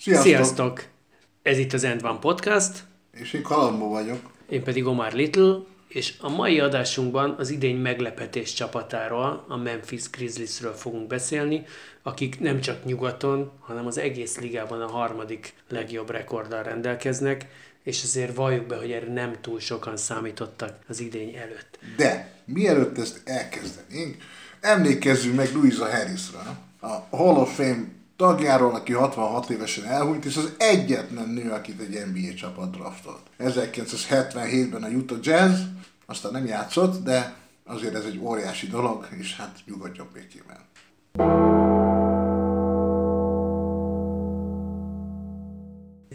Sziasztok! Sziasztok! Ez itt az End One Podcast, És én Kalambó vagyok. én pedig Omar Little, és a mai adásunkban az idény meglepetés csapatáról, a Memphis Grizzliesről fogunk beszélni, akik nem csak nyugaton, hanem az egész ligában a harmadik legjobb rekorddal rendelkeznek, és azért valljuk be, hogy erre nem túl sokan számítottak az idény előtt. De mielőtt ezt elkezdenénk, emlékezzünk meg Louisa Harrisra, a Hall of Fame tagjáról, aki 66 évesen elhunyt, és az egyetlen nő, akit egy NBA csapat draftolt. 1977-ben a Utah Jazz, aztán nem játszott, de azért ez egy óriási dolog, és hát nyugodjon békében.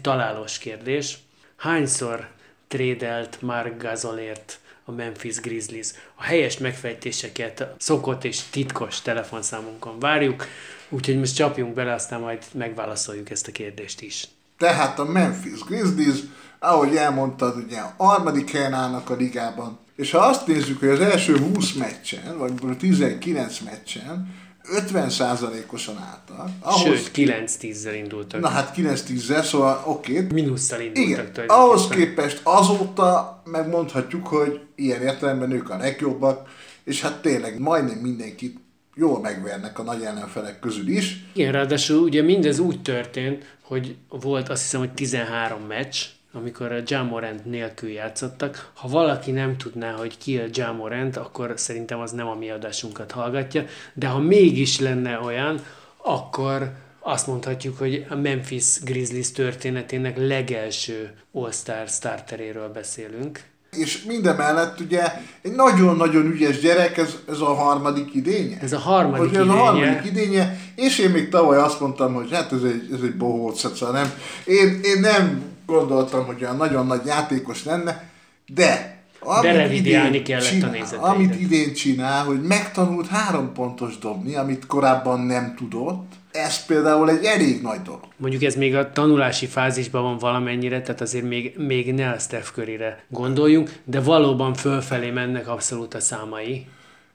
Találós kérdés. Hányszor trédelt Mark Gasolért a Memphis Grizzlies? A helyes megfejtéseket szokott és titkos telefonszámunkon várjuk, úgyhogy most csapjunk bele, aztán majd megválaszoljuk ezt a kérdést is. Tehát a Memphis Grizzlies, ahogy elmondtad, ugye a harmadik helyen állnak a ligában, és ha azt nézzük, hogy az első 20 meccsen, vagy a 19 meccsen 50%-osan álltak, ahhoz, Sőt, 9-10-zel indultak. na hát 9-10-zel, szóval oké, okay. Minusszal indultak igen, ahhoz képest azóta megmondhatjuk, hogy ilyen értelemben ők a legjobbak, és hát tényleg majdnem mindenkit jól megvernek a nagy ellenfelek közül is. Igen, ráadásul ugye mindez úgy történt, hogy volt azt hiszem, hogy 13 meccs, amikor a Jamorant nélkül játszottak. Ha valaki nem tudná, hogy ki a Jamorant, akkor szerintem az nem a mi adásunkat hallgatja, de ha mégis lenne olyan, akkor azt mondhatjuk, hogy a Memphis Grizzlies történetének legelső All-Star starteréről beszélünk. És mindemellett ugye egy nagyon-nagyon ügyes gyerek, ez, ez a harmadik idénye. Ez a harmadik Hogy ez a idénye. harmadik idénye, és én még tavaly azt mondtam, hogy hát ez egy, ez egy bohóc, szóval nem. Én, én nem gondoltam, hogy olyan nagyon nagy játékos lenne, de amit idén kellett a csinál, nézeteidet. Amit idén csinál, hogy megtanult három pontos dobni, amit korábban nem tudott, ez például egy elég nagy dolog. Mondjuk ez még a tanulási fázisban van valamennyire, tehát azért még, még ne a Steph Curryre gondoljunk, de valóban fölfelé mennek abszolút a számai.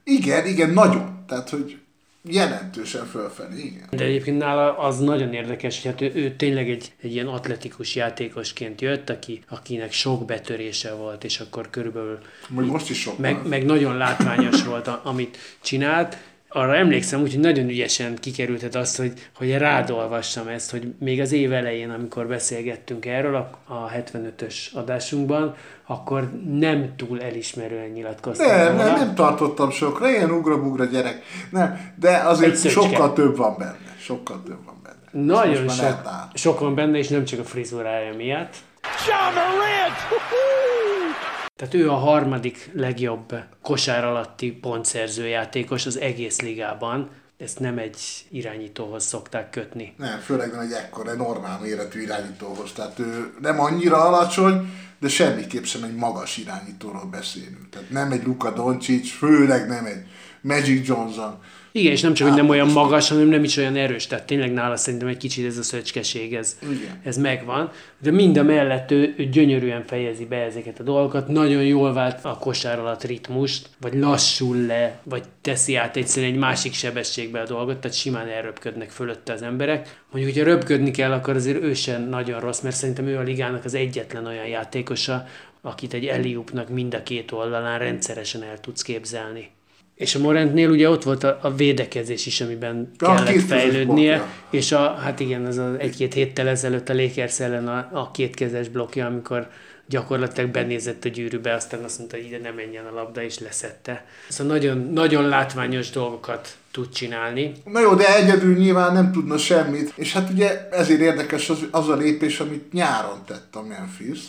Igen, igen, nagyon. Tehát, hogy jelentősen fölfelé, igen. De egyébként nála az nagyon érdekes, hogy hát ő, ő tényleg egy, egy ilyen atletikus játékosként jött, aki, akinek sok betörése volt, és akkor körülbelül Vagy most is sok meg, van. meg nagyon látványos volt, a, amit csinált. Arra emlékszem, úgyhogy nagyon ügyesen kikerülted azt, hogy, hogy rád olvassam ezt, hogy még az év elején, amikor beszélgettünk erről a, a 75-ös adásunkban, akkor nem túl elismerően nyilatkoztam. Nem, nem, nem tartottam sokra, ilyen ugra-bugra gyerek. Nem, de azért sokkal több van benne. Sokkal több van benne. Nagyon sok, sok van benne, és nem csak a frizurája miatt. John Morant. Tehát ő a harmadik legjobb kosár alatti pontszerző játékos az egész ligában. Ezt nem egy irányítóhoz szokták kötni. Nem, főleg nem egy ekkora normál méretű irányítóhoz. Tehát ő nem annyira alacsony, de semmiképp sem egy magas irányítóról beszélünk. Tehát nem egy Luka Doncic, főleg nem egy Magic Johnson. Igen, és nem csak, hogy nem olyan magas, hanem nem is olyan erős. Tehát tényleg nála szerintem egy kicsit ez a szöcskeség, ez, Igen. ez megvan. De mind a mellett ő, ő gyönyörűen fejezi be ezeket a dolgokat. Nagyon jól vált a kosár alatt ritmust, vagy lassul le, vagy teszi át egyszerűen egy másik sebességbe a dolgot, tehát simán elröpködnek fölötte az emberek. Mondjuk, hogyha röpködni kell, akkor azért ő sem nagyon rossz, mert szerintem ő a ligának az egyetlen olyan játékosa, akit egy Eliupnak mind a két oldalán rendszeresen el tudsz képzelni. És a Morantnél ugye ott volt a, a védekezés is, amiben A kellett fejlődnie, blokkja. és a, hát igen, az az egy-két héttel ezelőtt a Lakers ellen a, a kétkezes blokkja, amikor gyakorlatilag benézett a gyűrűbe, aztán azt mondta, hogy ide ne menjen a labda, és leszette. Szóval nagyon, nagyon látványos dolgokat tud csinálni. Na jó, de egyedül nyilván nem tudna semmit, és hát ugye ezért érdekes az, az a lépés, amit nyáron tett a Memphis.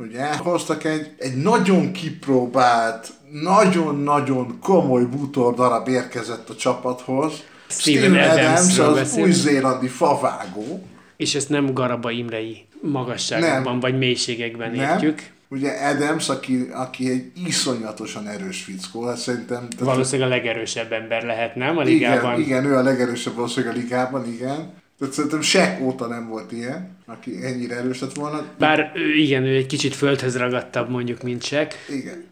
Ugye hoztak egy, egy nagyon kipróbált, nagyon-nagyon komoly bútor darab érkezett a csapathoz. Steven Adamsről az beszélünk. új-zélandi favágó, és ezt nem Garaba Imrei magasságokban Nem. vagy mélységekben Nem? értjük. Ugye Adams, aki, aki egy iszonyatosan erős fickó, hát szerintem... tehát- Valószínűleg a legerősebb ember lehet, nem? A igen, ligában. igen, ő a legerősebb valószínűleg a ligában, igen. Tehát szerintem Shaq óta nem volt ilyen, aki ennyire erős lett volna. Bár igen, ő egy kicsit földhöz ragadtabb mondjuk, mint Shaq. Igen.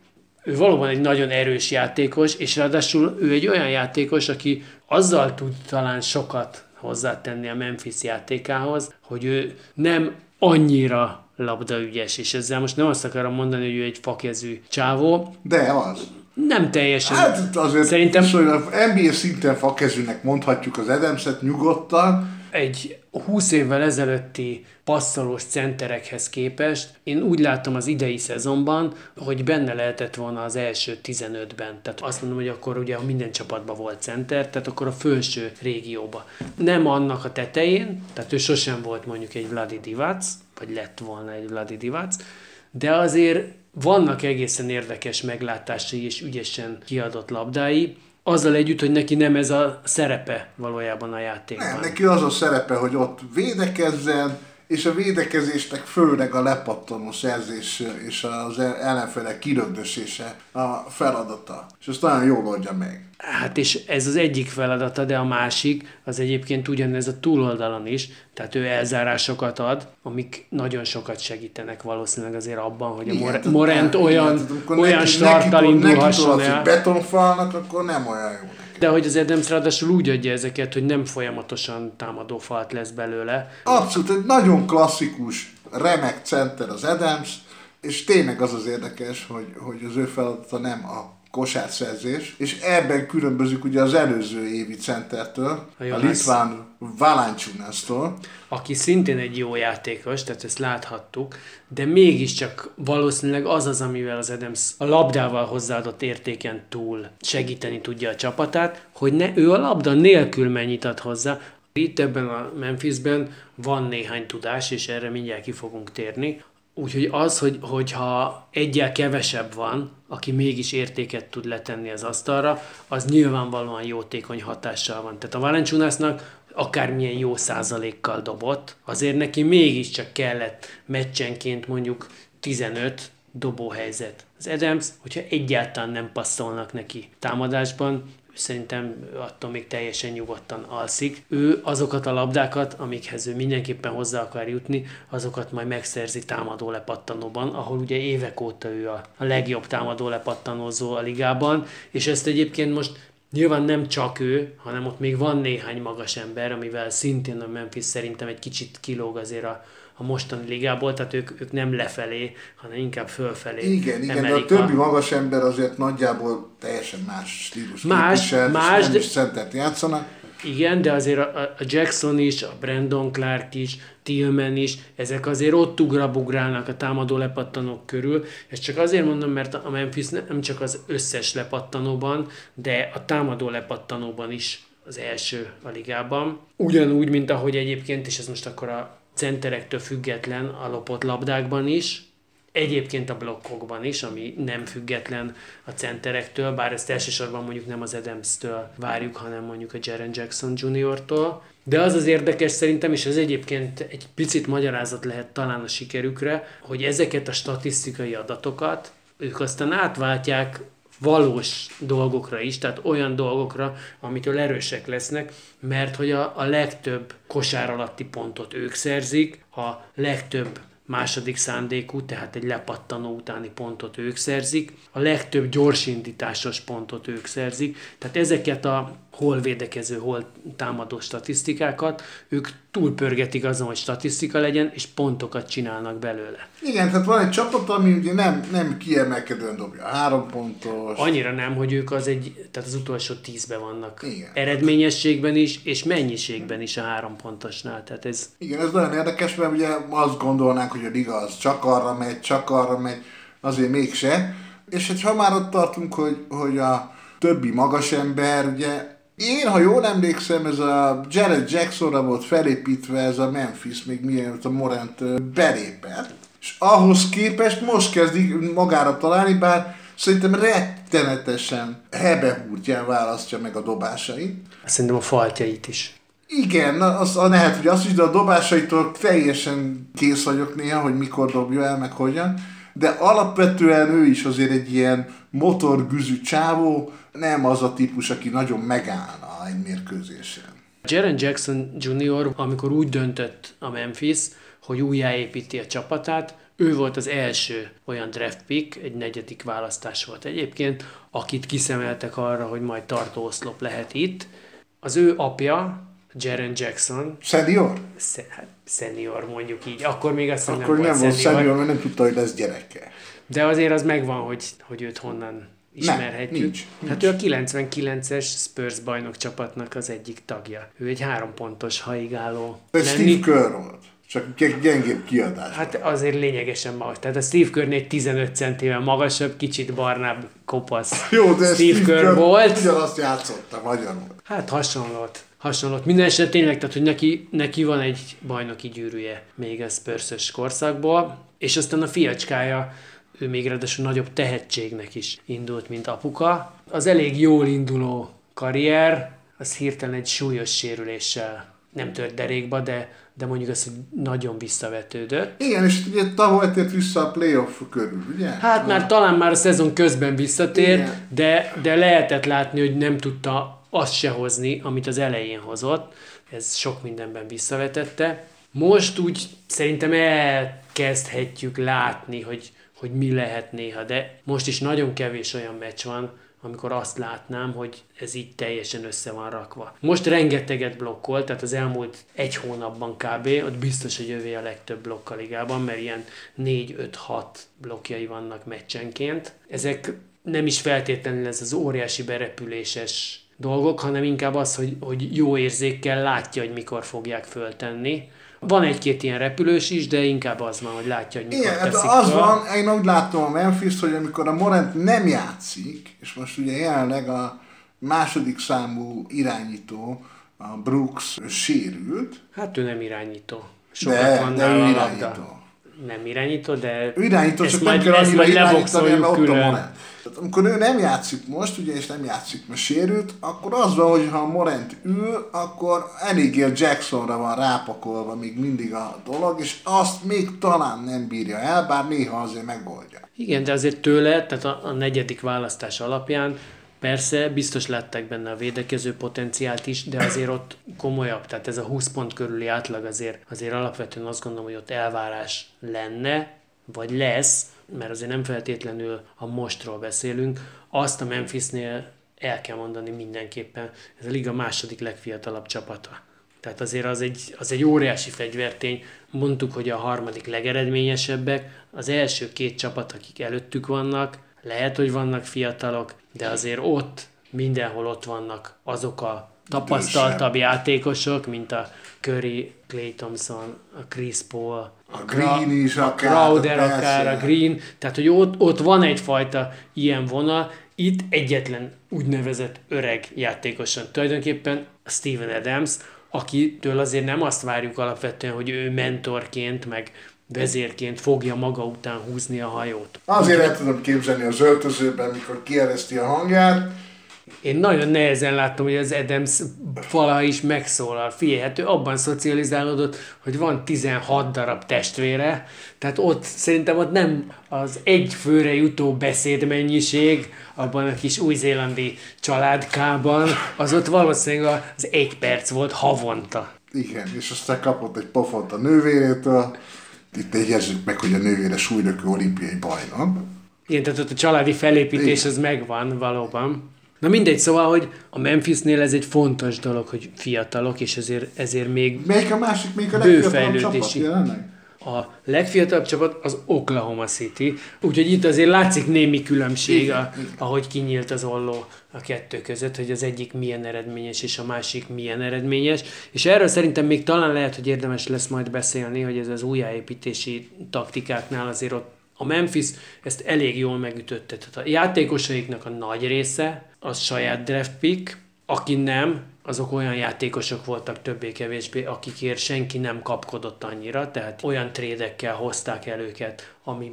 Ő valóban egy nagyon erős játékos, és ráadásul ő egy olyan játékos, aki azzal tud talán sokat hozzátenni a Memphis játékához, hogy ő nem annyira labdaügyes, és ezzel most nem azt akarom mondani, hogy ő egy fakezű csávó, De az. nem teljesen. Hát azért Szerintem- NBA szinten fakezűnek mondhatjuk az Adamset nyugodtan. Egy 20 évvel ezelőtti passzolós centerekhez képest én úgy látom az idei szezonban, hogy benne lehetett volna az első 15-ben. Tehát azt mondom, hogy akkor ugye minden csapatban volt center, tehát akkor a felső régióba. Nem annak a tetején, tehát ő sosem volt mondjuk egy Vladi Divac, vagy lett volna egy Vladi Divac, de azért vannak egészen érdekes meglátásai és ügyesen kiadott labdái, azzal együtt, hogy neki nem ez a szerepe valójában a játékban. Nem, neki az a szerepe, hogy ott védekezzen, és a védekezésnek főleg a lepattanó szerzés és az ellenfelek kirögdösése a feladata. És ezt nagyon jól oldja meg. Hát és ez az egyik feladata, de a másik az egyébként ugyanez a túloldalon is, tehát ő elzárásokat ad, amik nagyon sokat segítenek valószínűleg azért abban, hogy a Igen, More- tehát- Morent igen, olyan, tehát amikor olyan neki- starttal neki- indulhasson neki el. betonfalnak, akkor nem olyan jó neki. De hogy az Adams ráadásul úgy adja ezeket, hogy nem folyamatosan támadó falt lesz belőle. Abszolút egy nagyon klasszikus, remek center az Adams, és tényleg az az érdekes, hogy, hogy az ő feladata nem a kosárszerzés, és ebben különbözik ugye az előző évi centertől, A a, litván Valanciunastól. aki szintén egy jó játékos, tehát ezt láthattuk, de mégiscsak valószínűleg az az, amivel az Adams a labdával hozzáadott értéken túl segíteni tudja a csapatát, hogy ne, ő a labda nélkül mennyit ad hozzá. Itt ebben a Memphisben van néhány tudás, és erre mindjárt ki fogunk térni. Úgyhogy az, hogy, hogyha egyel kevesebb van, aki mégis értéket tud letenni az asztalra, az nyilvánvalóan jótékony hatással van. Tehát a Valenciunasnak akármilyen jó százalékkal dobott, azért neki mégiscsak kellett meccsenként mondjuk 15 dobóhelyzet. Az Adams, hogyha egyáltalán nem passzolnak neki támadásban, szerintem attól még teljesen nyugodtan alszik. Ő azokat a labdákat, amikhez ő mindenképpen hozzá akar jutni, azokat majd megszerzi támadó lepattanóban, ahol ugye évek óta ő a, legjobb támadó lepattanózó a ligában, és ezt egyébként most Nyilván nem csak ő, hanem ott még van néhány magas ember, amivel szintén a Memphis szerintem egy kicsit kilóg azért a, a mostani ligából, tehát ők, ők nem lefelé, hanem inkább fölfelé Igen, igen, de a többi magas ember azért nagyjából teljesen más stílus Más, képvisel, más, nem de- is centert játszanak. Igen, de azért a, a Jackson is, a Brandon Clark is, Tillman is, ezek azért ott ugrabugrálnak a támadó lepattanók körül. Ezt csak azért mondom, mert a Memphis nem csak az összes lepattanóban, de a támadó lepattanóban is az első a ligában. Ugyanúgy, mint ahogy egyébként, és ez most akkor a centerektől független a lopott labdákban is, Egyébként a blokkokban is, ami nem független a centerektől, bár ezt elsősorban mondjuk nem az Adams-től várjuk, hanem mondjuk a Jaren Jackson Jr.-tól. De az az érdekes szerintem, és ez egyébként egy picit magyarázat lehet talán a sikerükre, hogy ezeket a statisztikai adatokat ők aztán átváltják valós dolgokra is, tehát olyan dolgokra, amitől erősek lesznek, mert hogy a, a legtöbb kosár alatti pontot ők szerzik, a legtöbb második szándékú, tehát egy lepattanó utáni pontot ők szerzik, a legtöbb gyorsindításos pontot ők szerzik, tehát ezeket a hol védekező, hol támadó statisztikákat, ők túlpörgetik azon, hogy statisztika legyen, és pontokat csinálnak belőle. Igen, tehát van egy csapat, ami ugye nem, nem kiemelkedően dobja három pontos. Annyira nem, hogy ők az egy, tehát az utolsó tízbe vannak. Igen. Eredményességben is, és mennyiségben is a három pontosnál. Tehát ez Igen, ez nagyon érdekes, mert ugye azt gondolnánk, hogy a liga az csak arra megy, csak arra megy, azért mégse. És hogy ha már ott tartunk, hogy, hogy a többi magas ember, ugye én, ha jól emlékszem, ez a Jared Jacksonra volt felépítve ez a Memphis, még mielőtt a Morant belépett. És ahhoz képest most kezdik magára találni, bár szerintem rettenetesen hebehúrtján választja meg a dobásait. szerintem a faltjait is. Igen, az a lehet, hogy azt is, de a dobásaitól teljesen kész vagyok néha, hogy mikor dobja el, meg hogyan. De alapvetően ő is azért egy ilyen motorgüzű csávó, nem az a típus, aki nagyon megállna egy mérkőzésen. Jaren Jackson Jr., amikor úgy döntött a Memphis, hogy újjáépíti a csapatát, ő volt az első olyan draft pick, egy negyedik választás volt egyébként, akit kiszemeltek arra, hogy majd tartóoszlop lehet itt. Az ő apja, Jaren Jackson. Senior? Sze, hát senior mondjuk így. Akkor még azt Akkor nem, nem volt senior, mert nem tudta, hogy lesz gyereke. De azért az megvan, hogy, hogy őt honnan ismerhetjük. Nem, nincs, Hát ő a 99-es Spurs bajnok csapatnak az egyik tagja. Ő egy három pontos haigáló. Ez Steve Kerr volt. Csak gyengébb kiadás. Hát azért lényegesen magas. Tehát a Steve Kerr 15 centivel magasabb, kicsit barnább, kopasz. Jó, de Steve, Steve Kerr, Kerr volt. Ugyanazt játszotta magyarul. Hát hasonlót. Hasonlót. Minden esetben tényleg, tehát hogy neki, neki van egy bajnoki gyűrűje még a spurs korszakból, és aztán a fiacskája ő még ráadásul nagyobb tehetségnek is indult, mint apuka. Az elég jól induló karrier, az hirtelen egy súlyos sérüléssel nem tört derékba, de, de mondjuk azt, hogy nagyon visszavetődött. Igen, és ugye tavaly tért vissza a playoff körül, ugye? Hát már talán már a szezon közben visszatért, de, de lehetett látni, hogy nem tudta azt se hozni, amit az elején hozott. Ez sok mindenben visszavetette. Most úgy szerintem elkezdhetjük látni, hogy hogy mi lehet néha, de most is nagyon kevés olyan meccs van, amikor azt látnám, hogy ez így teljesen össze van rakva. Most rengeteget blokkol, tehát az elmúlt egy hónapban kb. ott biztos, hogy jövő a legtöbb blokk a ligában, mert ilyen 4-5-6 blokkjai vannak meccsenként. Ezek nem is feltétlenül ez az óriási berepüléses dolgok, hanem inkább az, hogy, hogy jó érzékkel látja, hogy mikor fogják föltenni van egy-két ilyen repülős is, de inkább az van, hogy látja, hogy mikor Igen, hát az fel. van, én úgy látom a memphis hogy amikor a Morant nem játszik, és most ugye jelenleg a második számú irányító, a Brooks sérült. Hát ő nem irányító. Sokat de, van de ő irányító. Nem irányító, de irányító, csak nem kell annyira irányítani, mert ott a Morant. Tehát amikor ő nem játszik most, ugye, és nem játszik, mert sérült, akkor az van, hogy ha Morant ül, akkor a Jacksonra van rápakolva még mindig a dolog, és azt még talán nem bírja el, bár néha azért megoldja. Igen, de azért tőle, tehát a, a negyedik választás alapján Persze, biztos lettek benne a védekező potenciált is, de azért ott komolyabb, tehát ez a 20 pont körüli átlag azért, azért alapvetően azt gondolom, hogy ott elvárás lenne, vagy lesz, mert azért nem feltétlenül a mostról beszélünk, azt a Memphisnél el kell mondani mindenképpen, ez a liga második legfiatalabb csapata. Tehát azért az egy, az egy óriási fegyvertény. Mondtuk, hogy a harmadik legeredményesebbek. Az első két csapat, akik előttük vannak, lehet, hogy vannak fiatalok, de azért ott, mindenhol ott vannak azok a tapasztaltabb játékosok, mint a Curry, Clay Thompson, a Chris Paul, a Green is, a Crowder akár, a Green, tehát hogy ott, ott van egyfajta ilyen vonal, itt egyetlen úgynevezett öreg játékosan. Tulajdonképpen Steven Adams, akitől azért nem azt várjuk alapvetően, hogy ő mentorként, meg vezérként fogja maga után húzni a hajót. Azért el tudom képzelni az öltözőben, mikor kiereszti a hangját, én nagyon nehezen láttam, hogy az Adams fala is megszólal. Figyelj, hát ő abban szocializálódott, hogy van 16 darab testvére, tehát ott szerintem ott nem az egy főre jutó beszédmennyiség, abban a kis új-zélandi családkában, az ott valószínűleg az egy perc volt havonta. Igen, és aztán kapott egy pofont a nővérétől. Itt egyezzük meg, hogy a nővére súlylökő olimpiai bajnok. Igen, tehát ott a családi felépítés Igen. az megvan valóban. Na mindegy, szóval, hogy a Memphisnél ez egy fontos dolog, hogy fiatalok, és ezért, ezért még Melyik a másik, melyik a legfiatalabb csapat jelenleg? A legfiatalabb csapat az Oklahoma City, úgyhogy itt azért látszik némi különbség, igen, a, igen. ahogy kinyílt az olló a kettő között, hogy az egyik milyen eredményes, és a másik milyen eredményes. És erről szerintem még talán lehet, hogy érdemes lesz majd beszélni, hogy ez az újjáépítési taktikáknál azért ott a Memphis ezt elég jól megütötte. Tehát a játékosaiknak a nagy része az saját draft pick, aki nem, azok olyan játékosok voltak többé-kevésbé, akikért senki nem kapkodott annyira, tehát olyan trédekkel hozták el őket, ami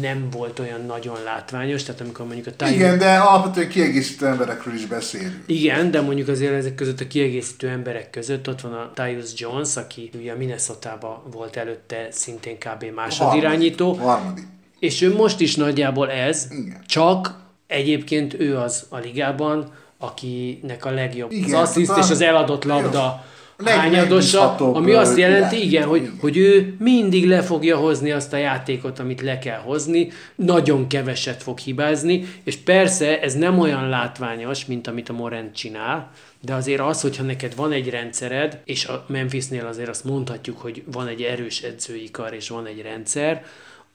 nem volt olyan nagyon látványos, tehát amikor mondjuk a Tyus... Igen, de alapvetően kiegészítő emberekről is beszélünk. Igen, de mondjuk azért ezek között a kiegészítő emberek között ott van a Tyus Jones, aki ugye a minnesota volt előtte szintén kb. másodirányító, Harmadik. és ő most is nagyjából ez, Igen. csak egyébként ő az a ligában, akinek a legjobb Igen, az assziszt és az eladott jó. labda Leg- hányadosa, ami azt jelenti, irány. igen, hogy, Igen. hogy ő mindig le fogja hozni azt a játékot, amit le kell hozni, nagyon keveset fog hibázni, és persze ez nem olyan látványos, mint amit a Morant csinál, de azért az, hogyha neked van egy rendszered, és a Memphisnél azért azt mondhatjuk, hogy van egy erős edzői kar, és van egy rendszer,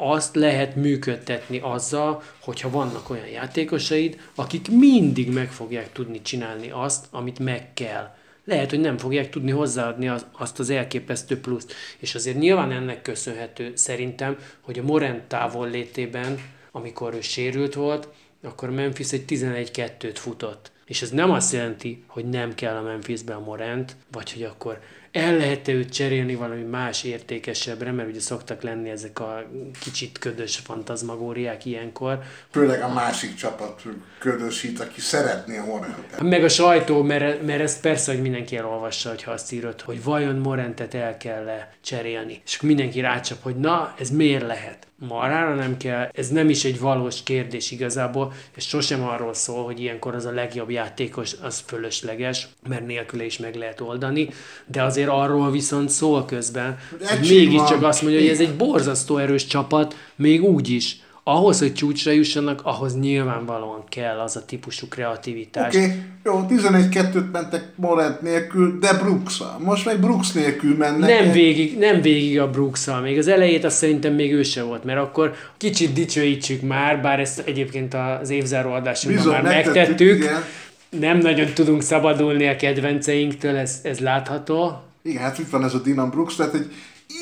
azt lehet működtetni azzal, hogyha vannak olyan játékosaid, akik mindig meg fogják tudni csinálni azt, amit meg kell. Lehet, hogy nem fogják tudni hozzáadni az, azt az elképesztő pluszt. És azért nyilván ennek köszönhető szerintem, hogy a Morent távol létében, amikor ő sérült volt, akkor Memphis egy 11-2-t futott. És ez nem azt jelenti, hogy nem kell a Memphisbe a Morant, vagy hogy akkor el lehet-e őt cserélni valami más értékesebbre, mert ugye szoktak lenni ezek a kicsit ködös fantazmagóriák ilyenkor. Főleg a másik csapat ködösít, aki szeretné a Morentet. Meg a sajtó, mert, mert ezt persze, hogy mindenki elolvassa, hogyha azt írod, hogy vajon Morentet el kell -e cserélni. És mindenki rácsap, hogy na, ez miért lehet? Marára nem kell, ez nem is egy valós kérdés igazából, és sosem arról szól, hogy ilyenkor az a legjobb játékos, az fölösleges, mert nélküle is meg lehet oldani, de azért arról viszont szól közben, hogy mégiscsak azt mondja, hogy ez egy borzasztó erős csapat, még úgy is. Ahhoz, hogy csúcsra jussanak, ahhoz nyilvánvalóan kell az a típusú kreativitás. Oké, okay. jó, 11-2-t mentek Morant nélkül, de brooks Most meg Brooks nélkül mennek. Nem végig, nem végig a brooks még az elejét azt szerintem még ő se volt, mert akkor kicsit dicsőítsük már, bár ezt egyébként az évzáró adásunkban már megtettük, megtettük. igen. Nem nagyon tudunk szabadulni a kedvenceinktől, ez, ez látható. Igen, hát itt van ez a Dylan Brooks, tehát egy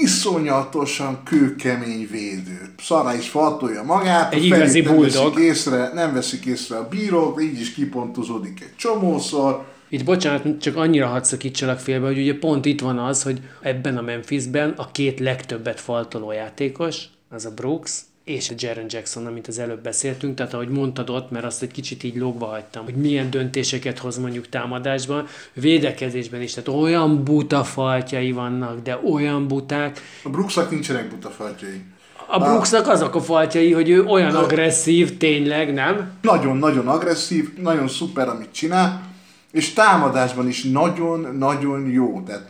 iszonyatosan kőkemény védő. Szarra is faltolja magát, Egy igazi nem veszik észre, nem veszik észre a bírók, így is kipontozódik egy csomószor. Itt bocsánat, csak annyira hadd szakítsalak félbe, hogy ugye pont itt van az, hogy ebben a Memphisben a két legtöbbet faltoló játékos, az a Brooks, és a Jaron Jackson, amit az előbb beszéltünk, tehát ahogy mondtad ott, mert azt egy kicsit így lógva hagytam, hogy milyen döntéseket hoz mondjuk támadásban, védekezésben is, tehát olyan buta faltjai vannak, de olyan buták. A Brooksnak nincsenek buta faltjai. A Brooksnak azok a faltjai, hogy ő olyan agresszív, tényleg, nem? Nagyon-nagyon agresszív, nagyon szuper, amit csinál, és támadásban is nagyon-nagyon jó. Tehát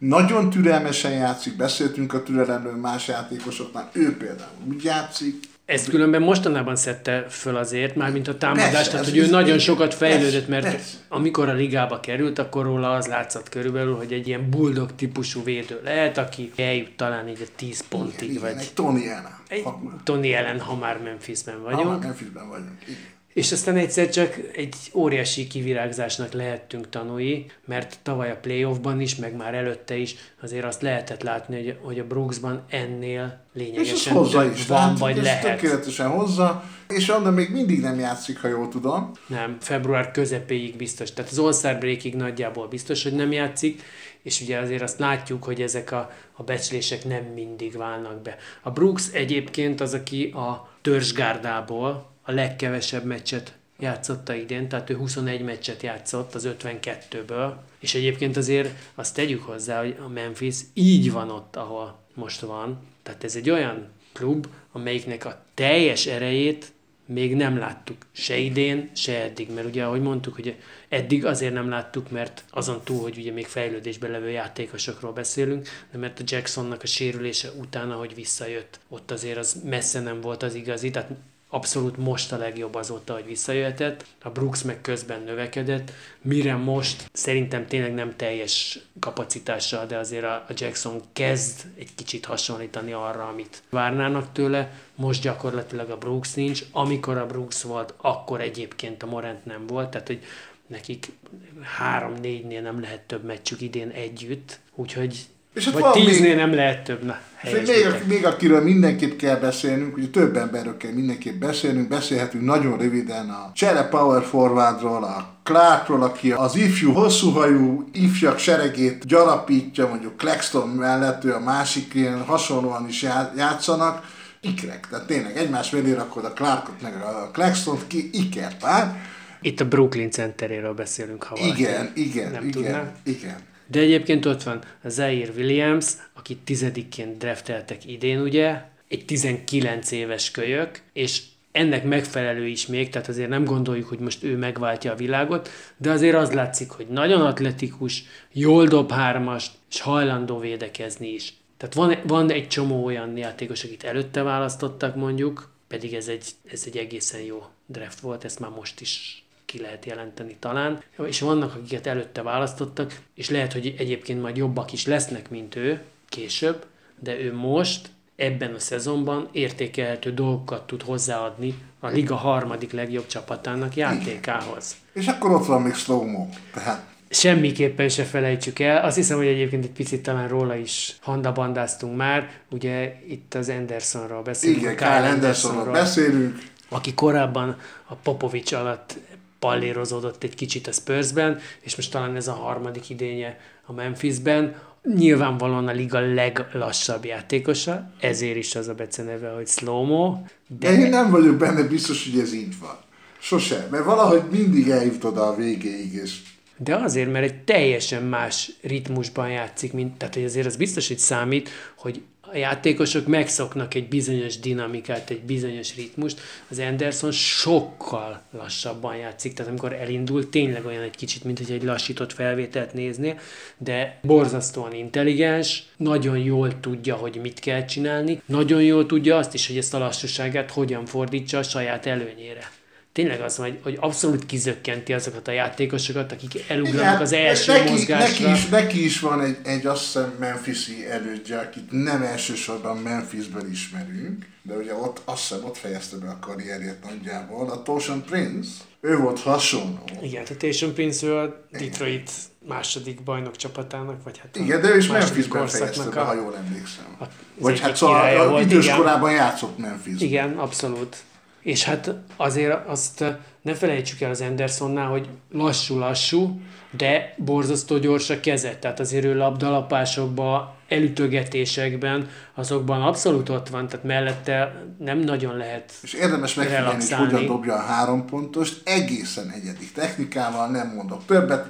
nagyon türelmesen játszik, beszéltünk a türelemről más játékosoknál, ő például úgy játszik, Ezt különben mostanában szedte föl azért, mármint a támadást, Persze, tehát hogy ő nagyon igen, sokat fejlődött, mert persze. amikor a ligába került, akkor róla az látszott körülbelül, hogy egy ilyen bulldog típusú védő lehet, aki eljut talán így a 10 pontig, igen, vagy egy Tony Allen. egy Ha már- Tony ellen, ha már Memphisben ha már vagyunk. Memphisben vagyunk. Igen. És aztán egyszer csak egy óriási kivirágzásnak lehettünk tanúi, mert tavaly a playoffban is, meg már előtte is azért azt lehetett látni, hogy, hogy a Brooksban ennél És lényegesen hozza több is, van, tehát, vagy ezt lehet. tökéletesen hozza, és onnan még mindig nem játszik, ha jól tudom. Nem, február közepéig biztos. Tehát az All-Star Breakig nagyjából biztos, hogy nem játszik, és ugye azért azt látjuk, hogy ezek a, a becslések nem mindig válnak be. A Brooks egyébként az, aki a törzsgárdából a legkevesebb meccset játszotta idén, tehát ő 21 meccset játszott az 52-ből, és egyébként azért azt tegyük hozzá, hogy a Memphis így van ott, ahol most van. Tehát ez egy olyan klub, amelyiknek a teljes erejét még nem láttuk se idén, se eddig, mert ugye ahogy mondtuk, hogy eddig azért nem láttuk, mert azon túl, hogy ugye még fejlődésben levő játékosokról beszélünk, de mert a Jacksonnak a sérülése után, ahogy visszajött, ott azért az messze nem volt az igazi, tehát abszolút most a legjobb azóta, hogy visszajöhetett. A Brooks meg közben növekedett, mire most szerintem tényleg nem teljes kapacitással, de azért a Jackson kezd egy kicsit hasonlítani arra, amit várnának tőle. Most gyakorlatilag a Brooks nincs. Amikor a Brooks volt, akkor egyébként a Morant nem volt, tehát hogy nekik három-négynél nem lehet több meccsük idén együtt, úgyhogy És hát Vagy van tíznél még- nem lehet több. Na, És még, még akiről mindenképp kell beszélnünk, ugye több emberről kell mindenképp beszélnünk, beszélhetünk nagyon röviden a Csere Power Forwardról, a Clarkról, aki az ifjú, hosszúhajú ifjak seregét gyarapítja, mondjuk Claxton mellett, ő a másik ilyen hasonlóan is já- játszanak, ikrek, tehát tényleg egymás mellé rakod a Clarkot meg a Claxtont ki, ikerpár. Itt a Brooklyn centeréről beszélünk, ha valaki Igen, igen, nem igen, tudná. igen. De egyébként ott van Zaire Williams, akit tizedikként drafteltek idén, ugye, egy 19 éves kölyök, és ennek megfelelő is még, tehát azért nem gondoljuk, hogy most ő megváltja a világot, de azért az látszik, hogy nagyon atletikus, jól dob hármast, és hajlandó védekezni is. Tehát van, van egy csomó olyan játékos, akit előtte választottak mondjuk, pedig ez egy, ez egy egészen jó draft volt, ezt már most is ki lehet jelenteni talán, és vannak, akiket előtte választottak, és lehet, hogy egyébként majd jobbak is lesznek, mint ő később, de ő most ebben a szezonban értékelhető dolgokat tud hozzáadni a liga harmadik legjobb csapatának játékához. És akkor ott van még Slow-Mo, tehát Semmiképpen se felejtsük el. Azt hiszem, hogy egyébként egy picit talán róla is handabandáztunk már. Ugye itt az Andersonról beszélünk. igen, Kyle Andersonról beszélünk, aki korábban a Popovics alatt pallérozódott egy kicsit a Spursben, és most talán ez a harmadik idénye a Memphisben. Nyilvánvalóan a liga leglassabb játékosa, ezért is az a beceneve, hogy Slow-Mo, De én nem vagyok benne biztos, hogy ez így van. Sose, mert valahogy mindig eljut oda a végéig, és De azért, mert egy teljesen más ritmusban játszik, mint, tehát hogy azért az biztos, hogy számít, hogy a játékosok megszoknak egy bizonyos dinamikát, egy bizonyos ritmust. Az Anderson sokkal lassabban játszik, tehát amikor elindul, tényleg olyan egy kicsit, mint hogy egy lassított felvételt néznél, de borzasztóan intelligens, nagyon jól tudja, hogy mit kell csinálni, nagyon jól tudja azt is, hogy ezt a lassúságát hogyan fordítsa a saját előnyére. Tényleg az, hogy, hogy abszolút kizökkenti azokat a játékosokat, akik elugranak az első neki, mozgásra. neki, is, neki is van egy, egy azt hiszem Memphisi elődje, akit nem elsősorban Memphisből ismerünk, de ugye ott azt hiszem ott fejezte be a karrierjét nagyjából. A Toshan Prince, ő volt hasonló. Igen, tehát Tatum Prince ő a Detroit második bajnok csapatának, vagy hát a Igen, de ő is Memphisben fejezte be, a- ha jól emlékszem. az Vagy hát szóval királya a volt, idős igen. korában játszott Memphis. Igen, abszolút. És hát azért azt ne felejtsük el az Andersonnál, hogy lassú-lassú, de borzasztó gyors a keze. Tehát azért ő labdalapásokban, elütögetésekben, azokban abszolút ott van, tehát mellette nem nagyon lehet És érdemes megfigyelni, hogy hogyan dobja a három pontost, egészen egyedik technikával, nem mondok többet,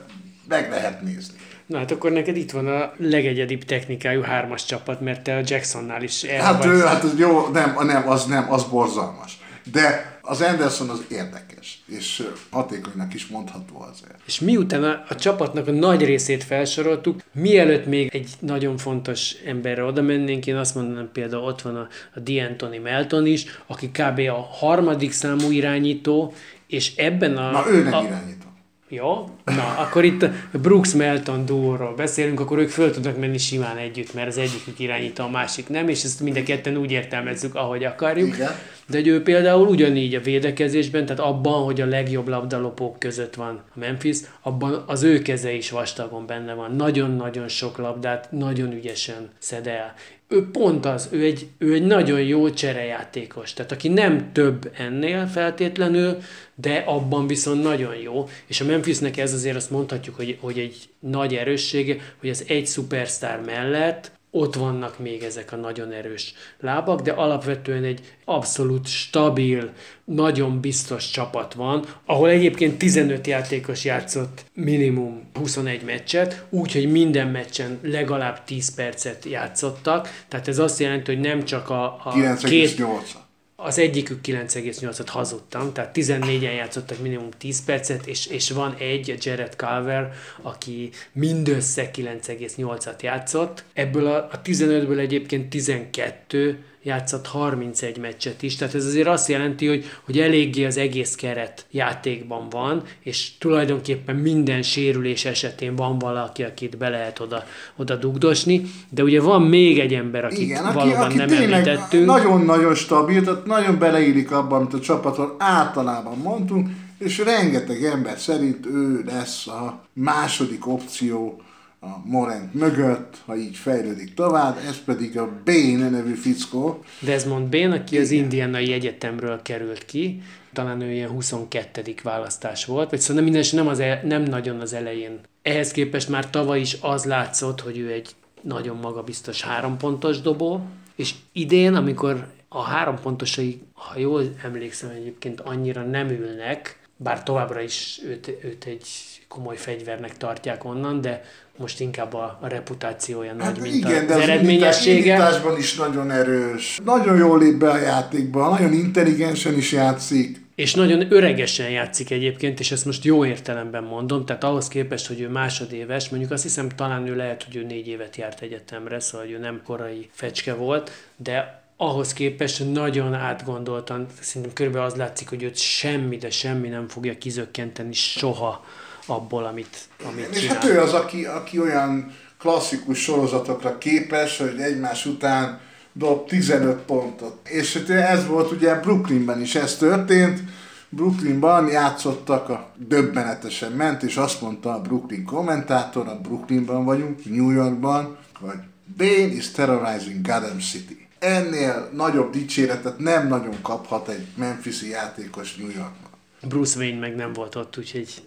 meg lehet nézni. Na hát akkor neked itt van a legegyedibb technikájú hármas csapat, mert te a Jacksonnál is el Hát, ő, hát az jó, nem, nem, az nem, az borzalmas. De az Anderson az érdekes, és hatékonynak is mondható azért. És miután a, a csapatnak a nagy részét felsoroltuk, mielőtt még egy nagyon fontos emberre oda mennénk, én azt mondanám például ott van a, a D'Antoni Melton is, aki kb. a harmadik számú irányító, és ebben a... Na, ő nem a, irányító. Jó, na, akkor itt a Brooks Melton duóról beszélünk, akkor ők föl tudnak menni simán együtt, mert az egyikük irányító, a másik nem, és ezt mind a ketten úgy értelmezzük, ahogy akarjuk. Igen. De ő például ugyanígy a védekezésben, tehát abban, hogy a legjobb labdalopók között van a Memphis, abban az ő keze is vastagon benne van. Nagyon-nagyon sok labdát, nagyon ügyesen szed el. Ő pont az, ő egy, ő egy nagyon jó cserejátékos, tehát aki nem több ennél feltétlenül, de abban viszont nagyon jó. És a Memphisnek ez azért azt mondhatjuk, hogy, hogy egy nagy erőssége, hogy az egy szupersztár mellett ott vannak még ezek a nagyon erős lábak, de alapvetően egy abszolút stabil, nagyon biztos csapat van, ahol egyébként 15 játékos játszott minimum 21 meccset, úgyhogy minden meccsen legalább 10 percet játszottak, tehát ez azt jelenti, hogy nem csak a, a két, 9,8. Az egyikük 9,8-at hazudtam, tehát 14-en játszottak minimum 10 percet, és, és van egy, Jared Calver, aki mindössze 9,8-at játszott. Ebből a, a 15-ből egyébként 12 játszott 31 meccset is, tehát ez azért azt jelenti, hogy, hogy eléggé az egész keret játékban van, és tulajdonképpen minden sérülés esetén van valaki, akit be lehet oda, oda dugdosni, de ugye van még egy ember, akit Igen, aki, valóban aki nem említettünk. nagyon-nagyon stabil, tehát nagyon beleillik abban, amit a csapaton általában mondtunk, és rengeteg ember szerint ő lesz a második opció a Morant mögött, ha így fejlődik tovább, ez pedig a Bane nevű fickó. Desmond Bain, aki Igen. az indianai egyetemről került ki, talán ő ilyen 22. választás volt, vagy szóval minden nem, az el, nem nagyon az elején. Ehhez képest már tavaly is az látszott, hogy ő egy nagyon magabiztos hárompontos dobó, és idén, amikor a három pontosai, ha jól emlékszem egyébként, annyira nem ülnek, bár továbbra is őt, őt egy komoly fegyvernek tartják onnan, de most inkább a, a reputációja hát nagy, mint igen, a, az, eredményessége. Igen, is nagyon erős. Nagyon jól lép be a játékba, nagyon intelligensen is játszik. És nagyon öregesen játszik egyébként, és ezt most jó értelemben mondom, tehát ahhoz képest, hogy ő másodéves, mondjuk azt hiszem talán ő lehet, hogy ő négy évet járt egyetemre, szóval ő nem korai fecske volt, de ahhoz képest nagyon átgondoltan, szerintem körülbelül az látszik, hogy őt semmi, de semmi nem fogja kizökkenteni soha abból, amit, amit És csinál. hát ő az, aki, aki olyan klasszikus sorozatokra képes, hogy egymás után dob 15 pontot. És hát ez volt ugye Brooklynben is, ez történt. Brooklynban játszottak, a döbbenetesen ment, és azt mondta a Brooklyn kommentátor, a Brooklynban vagyunk, New Yorkban, hogy Bane is terrorizing Gotham City. Ennél nagyobb dicséretet nem nagyon kaphat egy Memphis játékos New Yorkban. Bruce Wayne meg nem volt ott, úgyhogy,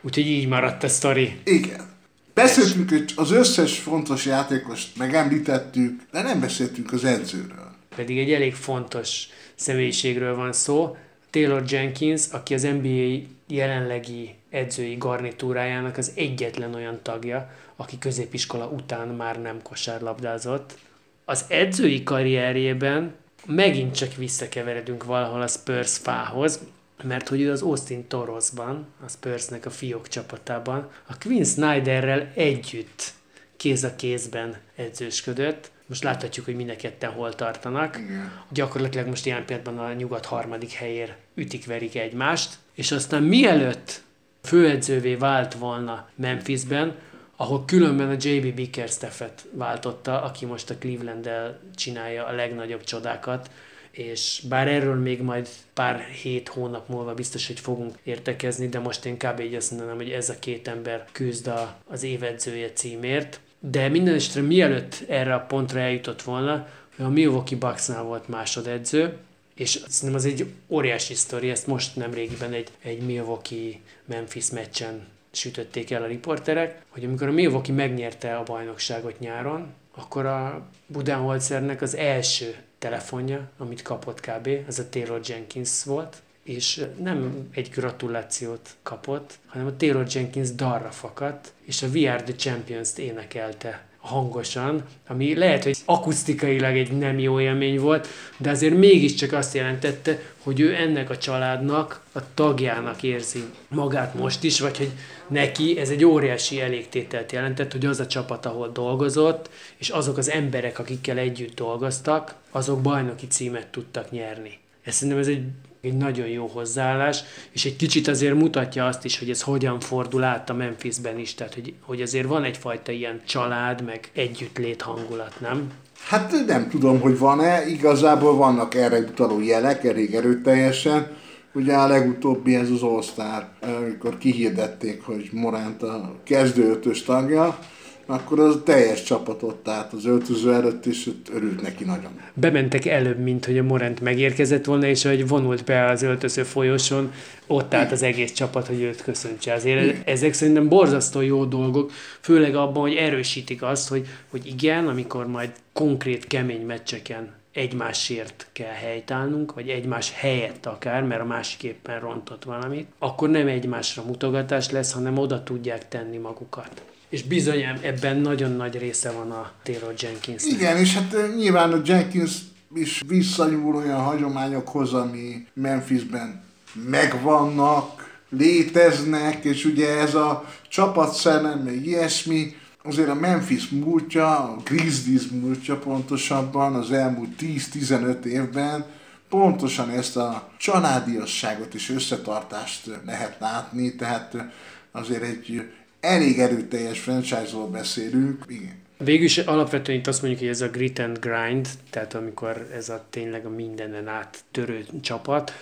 úgyhogy így maradt a sztori. Igen. Beszéltünk, hogy az összes fontos játékost megemlítettük, de nem beszéltünk az edzőről. Pedig egy elég fontos személyiségről van szó. Taylor Jenkins, aki az NBA jelenlegi edzői garnitúrájának az egyetlen olyan tagja, aki középiskola után már nem kosárlabdázott. Az edzői karrierjében megint csak visszakeveredünk valahol a Spurs fához, mert hogy ő az Austin Torosban, a Spursnek a fiók csapatában, a Quinn Snyderrel együtt kéz a kézben edzősködött. Most láthatjuk, hogy mind a ketten hol tartanak. Igen. Gyakorlatilag most ilyen pillanatban a nyugat harmadik helyér ütik-verik egymást, és aztán mielőtt főedzővé vált volna Memphisben, ahol különben a JB Bickerstaffet váltotta, aki most a cleveland csinálja a legnagyobb csodákat, és bár erről még majd pár hét hónap múlva biztos, hogy fogunk értekezni, de most én kb. így azt mondanám, hogy ez a két ember küzd a, az évedzője címért. De minden esetre mielőtt erre a pontra eljutott volna, a Milwaukee Bucksnál volt másodedző, és szerintem az egy óriási sztori, ezt most nem régiben egy, egy Milwaukee-Memphis meccsen sütötték el a riporterek, hogy amikor a Milwaukee megnyerte a bajnokságot nyáron, akkor a Budenholzernek az első telefonja, amit kapott kb. Ez a Taylor Jenkins volt, és nem egy gratulációt kapott, hanem a Taylor Jenkins darra fakadt, és a We Are The Champions-t énekelte hangosan, ami lehet, hogy akusztikailag egy nem jó élmény volt, de azért mégiscsak azt jelentette, hogy ő ennek a családnak, a tagjának érzi magát most is, vagy hogy neki ez egy óriási elégtételt jelentett, hogy az a csapat, ahol dolgozott, és azok az emberek, akikkel együtt dolgoztak, azok bajnoki címet tudtak nyerni. Ez szerintem ez egy egy nagyon jó hozzáállás, és egy kicsit azért mutatja azt is, hogy ez hogyan fordul át a Memphisben is, tehát hogy, hogy azért van egyfajta ilyen család, meg együttlét hangulat, nem? Hát nem tudom, hogy van-e, igazából vannak erre utaló jelek, elég erőteljesen. Ugye a legutóbbi ez az All-Star, amikor kihirdették, hogy Morant a kezdő ötös tagja, akkor az teljes csapatot át az öltöző előtt, és örült neki nagyon. Bementek előbb, mint hogy a Morent megérkezett volna, és hogy vonult be az öltöző folyosón, ott állt az egész csapat, hogy őt köszöntse. Azért Igen. ezek szerintem borzasztó jó dolgok, főleg abban, hogy erősítik azt, hogy, hogy igen, amikor majd konkrét kemény meccseken egymásért kell helytállnunk, vagy egymás helyett akár, mert a másik éppen rontott valamit, akkor nem egymásra mutogatás lesz, hanem oda tudják tenni magukat és bizony ebben nagyon nagy része van a Taylor Jenkins. Igen, és hát nyilván a Jenkins is visszanyúl olyan hagyományokhoz, ami Memphisben megvannak, léteznek, és ugye ez a csapatszellem, meg ilyesmi, azért a Memphis múltja, a Grizzlies múltja pontosabban az elmúlt 10-15 évben pontosan ezt a családiasságot és összetartást lehet látni, tehát azért egy elég erőteljes franchise-ról beszélünk, igen. Végül is alapvetően itt azt mondjuk, hogy ez a grit and grind, tehát amikor ez a tényleg a mindenen át törő csapat,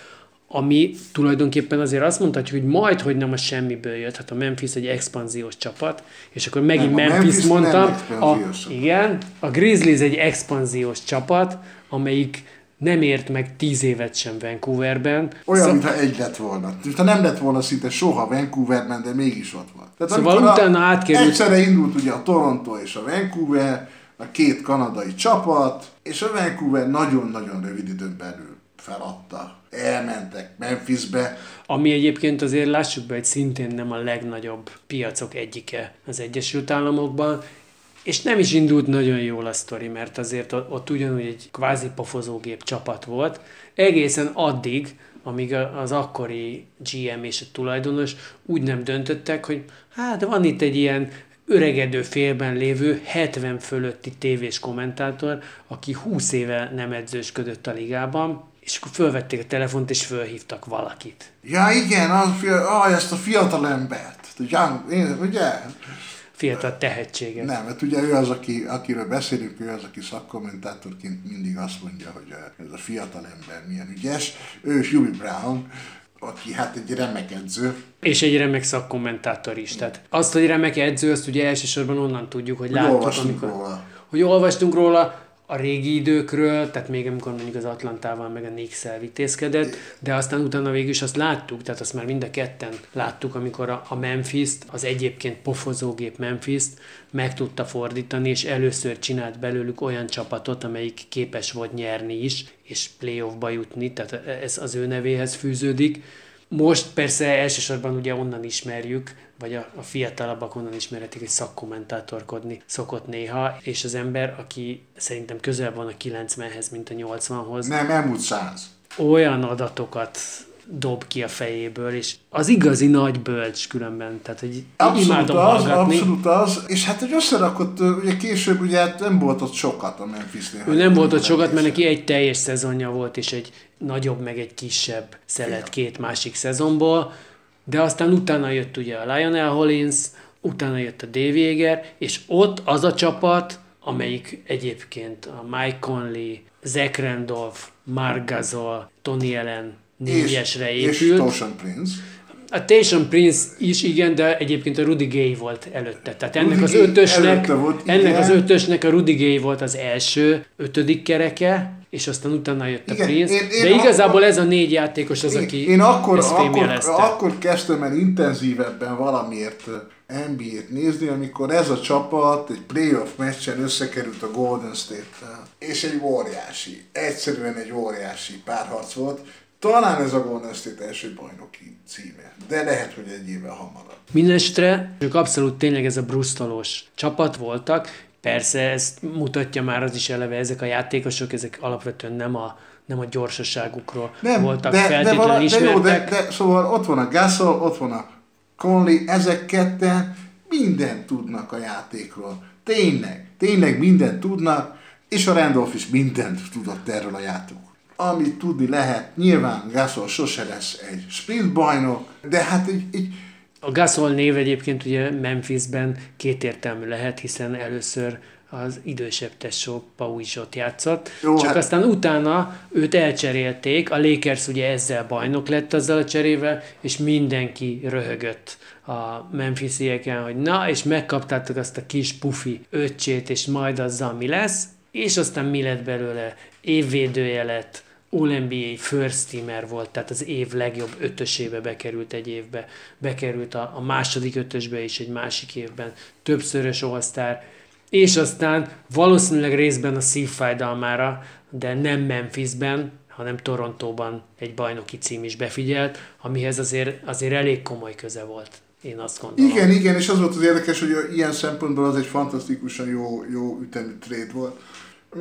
ami tulajdonképpen azért azt mondhatjuk, hogy majd, hogy nem a semmiből jött, hát a Memphis egy expanziós csapat, és akkor megint Nem, Memphis, Memphis mondtam, a, igen, a Grizzlies egy expanziós csapat, amelyik nem ért meg tíz évet sem Vancouverben. Olyan, Szó- mintha egy lett volna. Mintha nem lett volna szinte soha Vancouverben, de mégis ott van. Tehát Szóval utána átkerült- Egyszerre indult ugye a Toronto és a Vancouver, a két kanadai csapat, és a Vancouver nagyon-nagyon rövid időn belül feladta. Elmentek Memphisbe, Ami egyébként azért lássuk be, hogy szintén nem a legnagyobb piacok egyike az Egyesült Államokban, és nem is indult nagyon jól a sztori, mert azért ott, ugyanúgy egy kvázi pofozógép csapat volt, egészen addig, amíg az akkori GM és a tulajdonos úgy nem döntöttek, hogy hát van itt egy ilyen öregedő félben lévő 70 fölötti tévés kommentátor, aki 20 éve nem edzősködött a ligában, és akkor fölvették a telefont, és fölhívtak valakit. Ja igen, az, ah, ezt a fiatal embert. Young, ugye? Fiatal tehetséget. Nem, mert ugye ő az, aki, akiről beszélünk, ő az, aki szakkommentátorként mindig azt mondja, hogy ez a fiatal ember milyen ügyes. Ő Huey Brown, aki hát egy remek edző. És egy remek szakkommentátor is. Tehát azt, hogy remek edző, azt ugye elsősorban onnan tudjuk, hogy Hogy láttuk, olvastunk amikor, róla. hogy olvastunk róla a régi időkről, tehát még amikor mondjuk az Atlantával meg a Knicks-el vitézkedett, de aztán utána végül is azt láttuk, tehát azt már mind a ketten láttuk, amikor a, a Memphis-t, az egyébként pofozógép Memphis-t meg tudta fordítani, és először csinált belőlük olyan csapatot, amelyik képes volt nyerni is, és playoffba jutni, tehát ez az ő nevéhez fűződik. Most persze elsősorban ugye onnan ismerjük, vagy a, a fiatalabbak onnan ismerhetik, hogy szakkommentátorkodni szokott néha, és az ember, aki szerintem közel van a 90-hez, mint a 80-hoz, Nem, elmúlt száz. olyan adatokat dob ki a fejéből, és az igazi nagy bölcs különben, tehát hogy Abszolút imádom az, hallgatni. abszolút az. És hát, hogy összerakott, ugye később ugye hát nem volt ott sokat a Memphisnél. Ő nem volt ott sokat, mert neki egy teljes szezonja volt, és egy nagyobb, meg egy kisebb szelet két másik szezonból, de aztán utána jött ugye a Lionel Hollins, utána jött a Dave Yeager, és ott az a csapat, amelyik egyébként a Mike Conley, Zach Randolph, Mark Gasol, Tony Allen négyesre és, épült. és Toshan Prince. A Tatum Prince is igen, de egyébként a Rudy Gay volt előtte. Tehát ennek Rudy az ötösnek, volt, ennek igen. az ötösnek a Rudy Gay volt az első, ötödik kereke, és aztán utána jött a Igen, Prince. én- én de igazából akkor- ez a négy játékos az, aki én akkor, ezt akkor, akkor kezdtem el intenzívebben valamiért NBA-t nézni, amikor ez a csapat egy playoff meccsen összekerült a Golden State-tel. És egy óriási, egyszerűen egy óriási párharc volt. Talán ez a Golden State első bajnoki címe, de lehet, hogy egy évvel hamarabb. Mindenesetre ők abszolút tényleg ez a brusztolós csapat voltak. Persze ezt mutatja már az is eleve, ezek a játékosok, ezek alapvetően nem a, nem a gyorsaságukról Nem, voltak de, de, feltétlenül vala, de jó, ismertek. de, de, szóval ott van a Gasol, ott van a Conley, ezek ketten mindent tudnak a játékról. Tényleg, tényleg mindent tudnak, és a Randolph is mindent tudott erről a játékról. Amit tudni lehet, nyilván Gasol sose lesz egy sprint bajnok, de hát egy, egy A Gasol név egyébként ugye Memphisben kétértelmű lehet, hiszen először az idősebb tesó Pau is ott játszott. Jó, Csak hát- aztán utána őt elcserélték, a Lakers ugye ezzel bajnok lett azzal a cserével, és mindenki röhögött a Memphisieken, hogy na, és megkaptátok azt a kis pufi öccsét, és majd azzal mi lesz, és aztán mi lett belőle? Évvédője lett, All-NBA first teamer volt, tehát az év legjobb ötösébe bekerült egy évbe, bekerült a, a második ötösbe is egy másik évben, többszörös all és aztán valószínűleg részben a szívfájdalmára, de nem Memphisben, hanem Torontóban egy bajnoki cím is befigyelt, amihez azért, azért elég komoly köze volt, én azt gondolom. Igen, igen, és az volt az érdekes, hogy ilyen szempontból az egy fantasztikusan jó, jó ütemű trade volt.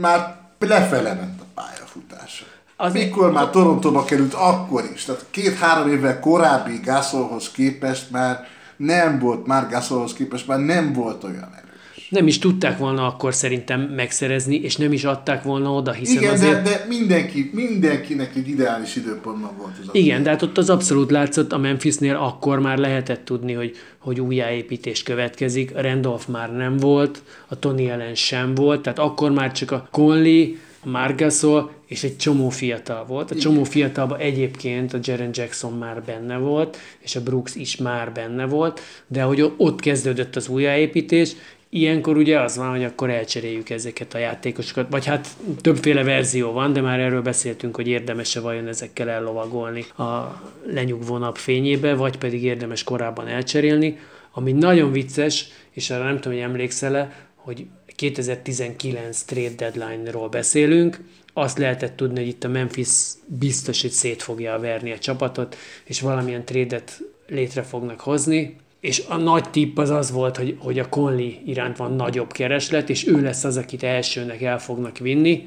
Már lefele ment a pályafutása. Az- Mikor már Torontóba került, akkor is. Tehát két-három évvel korábbi Gasolhoz képest már nem volt, már Gasolhoz képest már nem volt olyan erős. Nem is tudták volna akkor szerintem megszerezni, és nem is adták volna oda, hiszen Igen, azért... de, de mindenki, mindenkinek egy ideális időpontban volt ez Igen, de hát ott az abszolút látszott, a Memphisnél akkor már lehetett tudni, hogy, hogy újjáépítés következik, a Randolph már nem volt, a Tony Allen sem volt, tehát akkor már csak a Conley, a Margasol, és egy csomó fiatal volt. A csomó fiatalban egyébként a Jaren Jackson már benne volt, és a Brooks is már benne volt, de hogy ott kezdődött az újjáépítés, Ilyenkor ugye az van, hogy akkor elcseréljük ezeket a játékosokat, vagy hát többféle verzió van, de már erről beszéltünk, hogy érdemes-e vajon ezekkel ellovagolni a lenyugvó nap fényébe, vagy pedig érdemes korábban elcserélni. Ami nagyon vicces, és arra nem tudom, hogy emlékszel-e, hogy 2019 trade deadline-ról beszélünk, azt lehetett tudni, hogy itt a Memphis biztos, hogy szét fogja verni a csapatot, és valamilyen trédet létre fognak hozni, és a nagy tipp az az volt, hogy, hogy a Conley iránt van nagyobb kereslet, és ő lesz az, akit elsőnek el fognak vinni.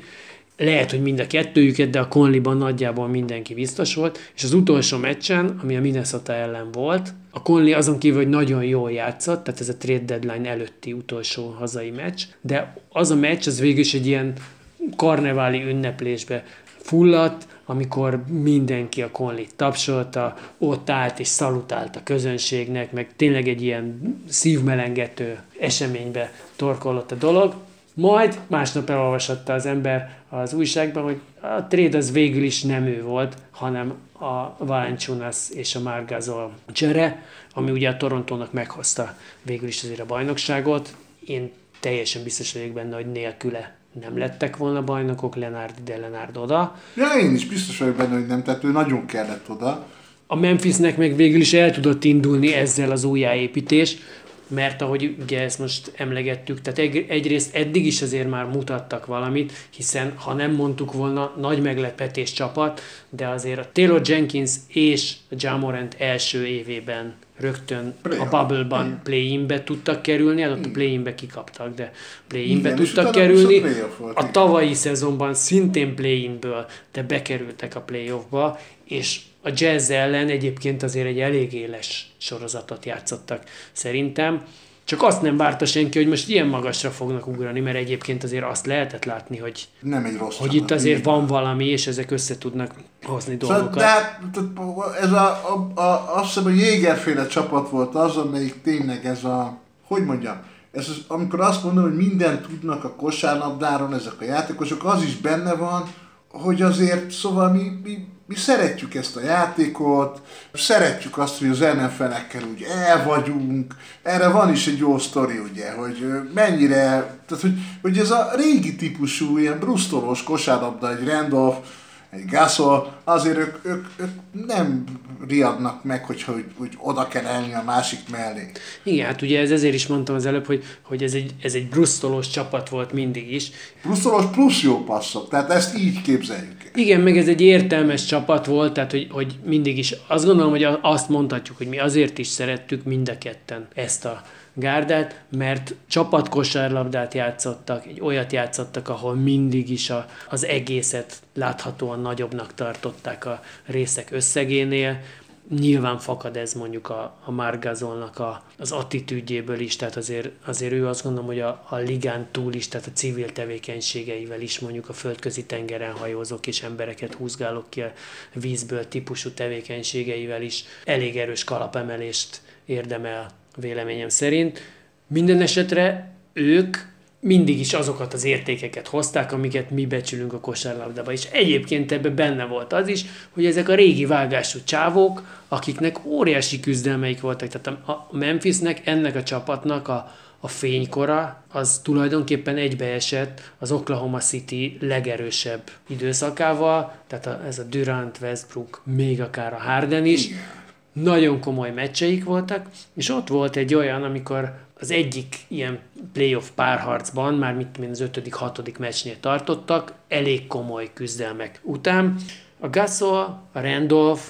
Lehet, hogy mind a kettőjüket, de a Conleyban nagyjából mindenki biztos volt, és az utolsó meccsen, ami a Minnesota ellen volt, a Conley azon kívül, hogy nagyon jól játszott, tehát ez a trade deadline előtti utolsó hazai meccs, de az a meccs, az végül is egy ilyen karneváli ünneplésbe fulladt, amikor mindenki a konlit tapsolta, ott állt és szalutált a közönségnek, meg tényleg egy ilyen szívmelengető eseménybe torkolott a dolog. Majd másnap elolvasatta az ember az újságban, hogy a trade az végül is nem ő volt, hanem a Valenciunas és a Margazol csere, ami ugye a Torontónak meghozta végül is azért a bajnokságot. Én teljesen biztos vagyok benne, hogy nélküle nem lettek volna bajnokok, Lenárd ide, Lenárd oda. Ja, én is biztos vagyok benne, hogy nem, tehát ő nagyon kellett oda. A Memphisnek meg végül is el tudott indulni ezzel az újjáépítés, mert ahogy ugye ezt most emlegettük, tehát egy, egyrészt eddig is azért már mutattak valamit, hiszen ha nem mondtuk volna, nagy meglepetés csapat, de azért a Taylor Jenkins és a Jamorant első évében rögtön play a bubble-ban play-inbe tudtak kerülni, hát ott a play-inbe kikaptak, de play-inbe Igen, tudtak kerülni. A, a tavalyi szezonban szintén play-inből, de bekerültek a playoffba, és a jazz ellen egyébként azért egy elég éles sorozatot játszottak szerintem. Csak azt nem várta senki, hogy most ilyen magasra fognak ugrani, mert egyébként azért azt lehetett látni, hogy, nem egy rossz hogy itt azért van valami, és ezek össze tudnak hozni szóval, dolgokat. De ez a, a, a, azt hiszem, hogy Jégerféle csapat volt az, amelyik tényleg ez a, hogy mondjam, ez az, amikor azt mondom, hogy mindent tudnak a kosárlabdáron ezek a játékosok, az is benne van, hogy azért, szóval mi, mi mi szeretjük ezt a játékot, szeretjük azt, hogy az NFL-ekkel úgy el vagyunk, erre van is egy jó sztori, ugye, hogy mennyire, tehát hogy, hogy ez a régi típusú, ilyen brusztolós kosárlabda, egy Randolph, egy Gasol, azért ők, ők, ők nem riadnak meg, hogy, hogy, hogy oda kell elni a másik mellé. Igen, hát ugye ez ezért is mondtam az előbb, hogy, hogy ez, egy, ez egy brusztolós csapat volt mindig is. Brusztolós plusz jó passzok, tehát ezt így képzeljük. Igen, meg ez egy értelmes csapat volt, tehát hogy, hogy mindig is, azt gondolom, hogy azt mondhatjuk, hogy mi azért is szerettük mind a ketten ezt a gárdát, mert csapatkosárlabdát játszottak, egy olyat játszottak, ahol mindig is a, az egészet láthatóan nagyobbnak tartották a részek összegénél, nyilván fakad ez mondjuk a, a Margazolnak a, az attitűdjéből is, tehát azért, azért ő azt gondolom, hogy a, a ligán túl is, tehát a civil tevékenységeivel is mondjuk a földközi tengeren hajózók és embereket húzgálok ki a vízből típusú tevékenységeivel is. Elég erős kalapemelést érdemel véleményem szerint. Minden esetre ők mindig is azokat az értékeket hozták, amiket mi becsülünk a kosárlabdába. És egyébként ebben benne volt az is, hogy ezek a régi vágású csávók, akiknek óriási küzdelmeik voltak. Tehát a Memphisnek, ennek a csapatnak a, a fénykora az tulajdonképpen egybeesett az Oklahoma City legerősebb időszakával, tehát a, ez a Durant, Westbrook, még akár a Harden is. Nagyon komoly meccseik voltak, és ott volt egy olyan, amikor az egyik ilyen playoff párharcban, már mit mint az ötödik, hatodik meccsnél tartottak, elég komoly küzdelmek után. A Gasol, a Randolph,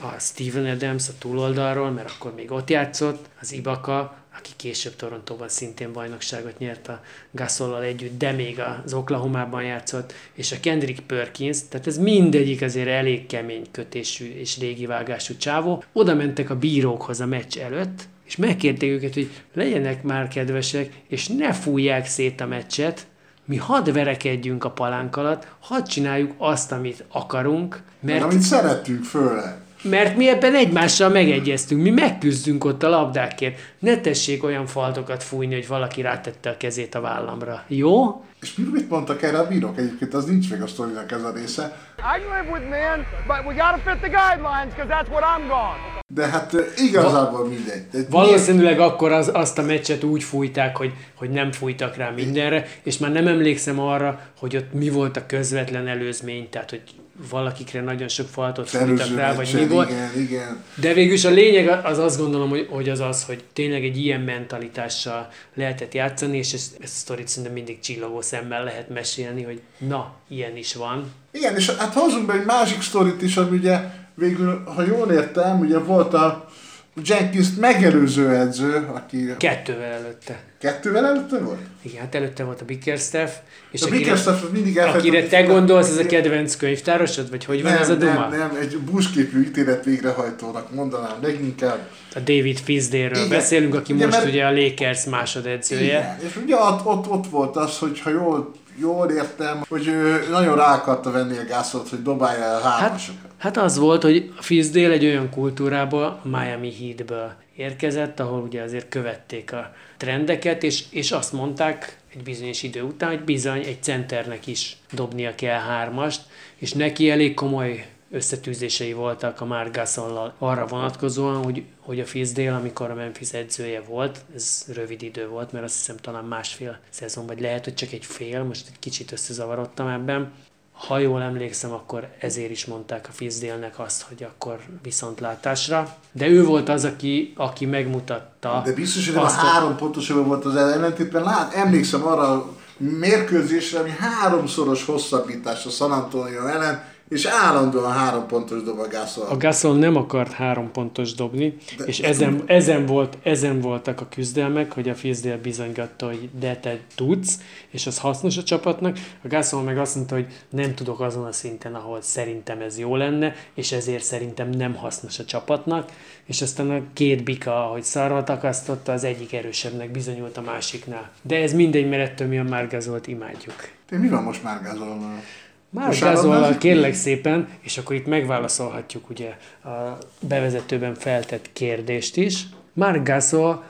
a Steven Adams a túloldalról, mert akkor még ott játszott, az Ibaka, aki később Torontóban szintén bajnokságot nyert a Gasollal együtt, de még az Oklahoma-ban játszott, és a Kendrick Perkins, tehát ez mindegyik azért elég kemény kötésű és régi vágású csávó. Oda mentek a bírókhoz a meccs előtt, és megkérték őket, hogy legyenek már kedvesek, és ne fújják szét a meccset, mi hadd verekedjünk a palánk alatt, hadd csináljuk azt, amit akarunk, mert... Amit szeretünk főleg. Mert mi ebben egymással megegyeztünk, mi megküzdünk ott a labdákért. Ne tessék olyan faltokat fújni, hogy valaki rátette a kezét a vállamra. Jó? És mi- mit mondtak erre a bírók? Egyébként az nincs meg a sztorinak ez a része. I live with men, but we gotta fit the guidelines because that's what I'm gone. De hát igazából mindegy. De Valószínűleg akkor az, azt a meccset úgy fújták, hogy, hogy nem fújtak rá mindenre, és már nem emlékszem arra, hogy ott mi volt a közvetlen előzmény, tehát hogy valakikre nagyon sok faltot fújtak rá, vagy mi volt. Igen, igen. De végül is a lényeg az azt gondolom, hogy, hogy az az, hogy tényleg egy ilyen mentalitással lehetett játszani, és ezt, ezt a sztorit szerintem mindig csillogó szemmel lehet mesélni, hogy na, ilyen is van. Igen, és hát hozzunk be egy másik sztorit is, ami ugye végül, ha jól értem, ugye volt a jenkins megelőző edző, aki Kettővel előtte. kettővel előtte volt? Igen, hát előtte volt a Bickerstaff, és A Bickerstaff mindig elfelejtett- akire te gondolsz, ez a kedvenc könyvtárosod, vagy hogy van nem, ez a duma? Nem, nem, egy buszképű ítélet végrehajtónak mondanám leginkább. A David Igen. beszélünk, aki Igen, most mert- ugye a Lakers másodedzője. Igen, és ugye ott, ott, ott volt az, hogy ha jól, jól értem, hogy ő nagyon rá akarta venni a gászot, hogy dobálja el Hát, hármasokat. hát az volt, hogy Fisdale egy olyan kultúrából, a Miami Heatből érkezett, ahol ugye azért követték a trendeket, és, és azt mondták egy bizonyos idő után, hogy bizony egy centernek is dobnia kell hármast, és neki elég komoly összetűzései voltak a Mark Gasollal arra vonatkozóan, hogy, hogy a Fisdale, amikor a Memphis edzője volt, ez rövid idő volt, mert azt hiszem talán másfél szezon, vagy lehet, hogy csak egy fél, most egy kicsit összezavarodtam ebben, ha jól emlékszem, akkor ezért is mondták a Fisdale-nek azt, hogy akkor viszontlátásra. De ő volt az, aki, aki megmutatta. De biztos, hogy nem a három pontosabban volt az ellentétben. Lát, emlékszem arra a mérkőzésre, ami háromszoros hosszabbítás a San Antonio ellen, és állandóan három pontos dob a Gasol. A Gasol nem akart három pontos dobni, de, és ezen, ezen, volt, ezen voltak a küzdelmek, hogy a Fisdale bizonygatta, hogy de te tudsz, és az hasznos a csapatnak. A Gasol meg azt mondta, hogy nem tudok azon a szinten, ahol szerintem ez jó lenne, és ezért szerintem nem hasznos a csapatnak. És aztán a két bika, ahogy szarva takasztotta, az egyik erősebbnek bizonyult a másiknál. De ez mindegy, mert ettől mi a Márgazolt imádjuk. De mi van most már Gasolnal? Már? Gazollal kérlek szépen, és akkor itt megválaszolhatjuk ugye a bevezetőben feltett kérdést is. Már Gasol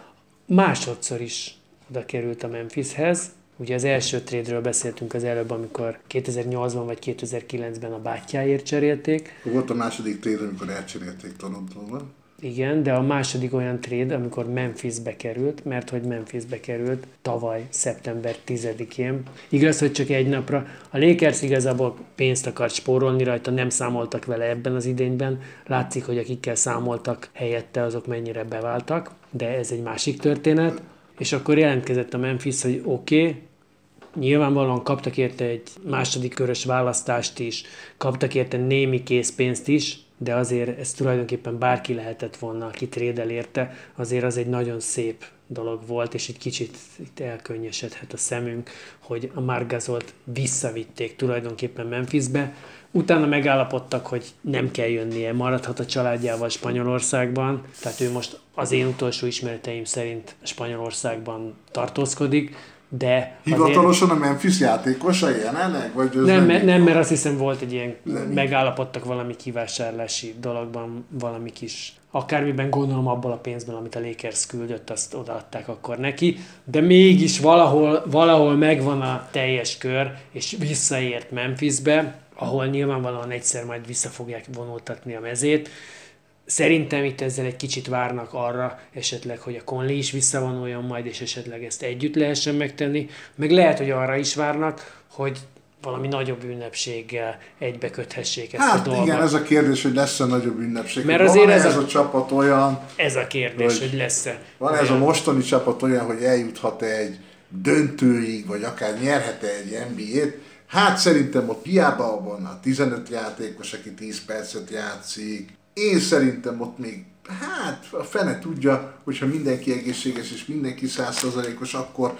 másodszor is oda került a Memphishez. Ugye az első trade beszéltünk az előbb, amikor 2008-ban vagy 2009-ben a bátyjáért cserélték. Volt a második trade, amikor elcserélték Torontóban. Igen, de a második olyan trade, amikor Memphisbe került, mert hogy Memphisbe került tavaly szeptember 10-én. Igaz, hogy csak egy napra. A Lakers igazából pénzt akart spórolni rajta, nem számoltak vele ebben az idényben. Látszik, hogy akikkel számoltak helyette, azok mennyire beváltak, de ez egy másik történet. És akkor jelentkezett a Memphis, hogy oké, okay, Nyilvánvalóan kaptak érte egy második körös választást is, kaptak érte némi készpénzt is, de azért ez tulajdonképpen bárki lehetett volna, aki trédel érte, azért az egy nagyon szép dolog volt, és egy kicsit itt elkönnyesedhet a szemünk, hogy a Margazolt visszavitték tulajdonképpen Memphisbe, Utána megállapodtak, hogy nem kell jönnie, maradhat a családjával Spanyolországban, tehát ő most az én utolsó ismereteim szerint Spanyolországban tartózkodik, de azért... Hivatalosan a Memphis játékosa jelenleg? Vagy ez Nem, nem, nem, mert azt hiszem volt egy ilyen, Nem. megállapodtak valami kivásárlási dologban, valami kis, akármiben gondolom abból a pénzből, amit a Lakers küldött, azt odaadták akkor neki, de mégis valahol, valahol megvan a teljes kör, és visszaért Memphisbe, ahol nyilvánvalóan egyszer majd vissza fogják vonultatni a mezét. Szerintem itt ezzel egy kicsit várnak arra esetleg, hogy a Conley is visszavonuljon majd, és esetleg ezt együtt lehessen megtenni. Meg lehet, hogy arra is várnak, hogy valami nagyobb ünnepséggel egybeköthessék ezt a Hát dolgot. igen, ez a kérdés, hogy lesz-e nagyobb ünnepség. Mert azért ez ez a- a... csapat olyan, Ez a kérdés, Hogy- hogy lesz-e. van ez a olyan- mostani csapat olyan, hogy eljuthat-e egy döntőig, vagy akár nyerhet-e egy NBA-t. Hát szerintem ott hiába van a 15 játékos, aki 10 percet játszik. Én szerintem ott még, hát a fene tudja, hogyha mindenki egészséges és mindenki 100%-os, akkor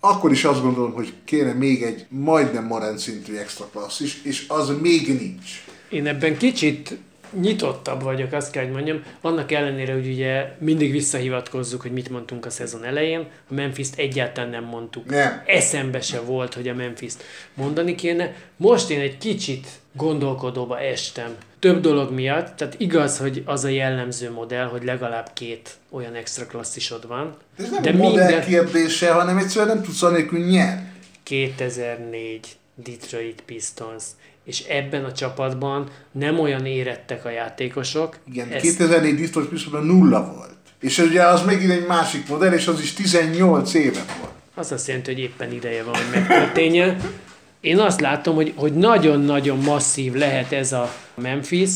akkor is azt gondolom, hogy kéne még egy majdnem Morant szintű extra klassz is, és az még nincs. Én ebben kicsit nyitottabb vagyok, azt kell, hogy mondjam. Annak ellenére, hogy ugye mindig visszahivatkozzuk, hogy mit mondtunk a szezon elején, a Memphis-t egyáltalán nem mondtuk. Nem. Eszembe se volt, hogy a Memphis-t mondani kéne. Most én egy kicsit gondolkodóba estem. Több dolog miatt, tehát igaz, hogy az a jellemző modell, hogy legalább két olyan extra klasszisod van, De ez nem de modell minden kérdése, hanem egyszerűen nem tudsz anélkül nyerni. 2004 Detroit Pistons, és ebben a csapatban nem olyan érettek a játékosok. Igen, Ez- 2004 Distos Pisztosban nulla volt. És ugye az megint egy másik modell, és az is 18 éve volt. Az azt jelenti, hogy éppen ideje van, hogy megtörténjen. Én azt látom, hogy, hogy nagyon-nagyon masszív lehet ez a Memphis.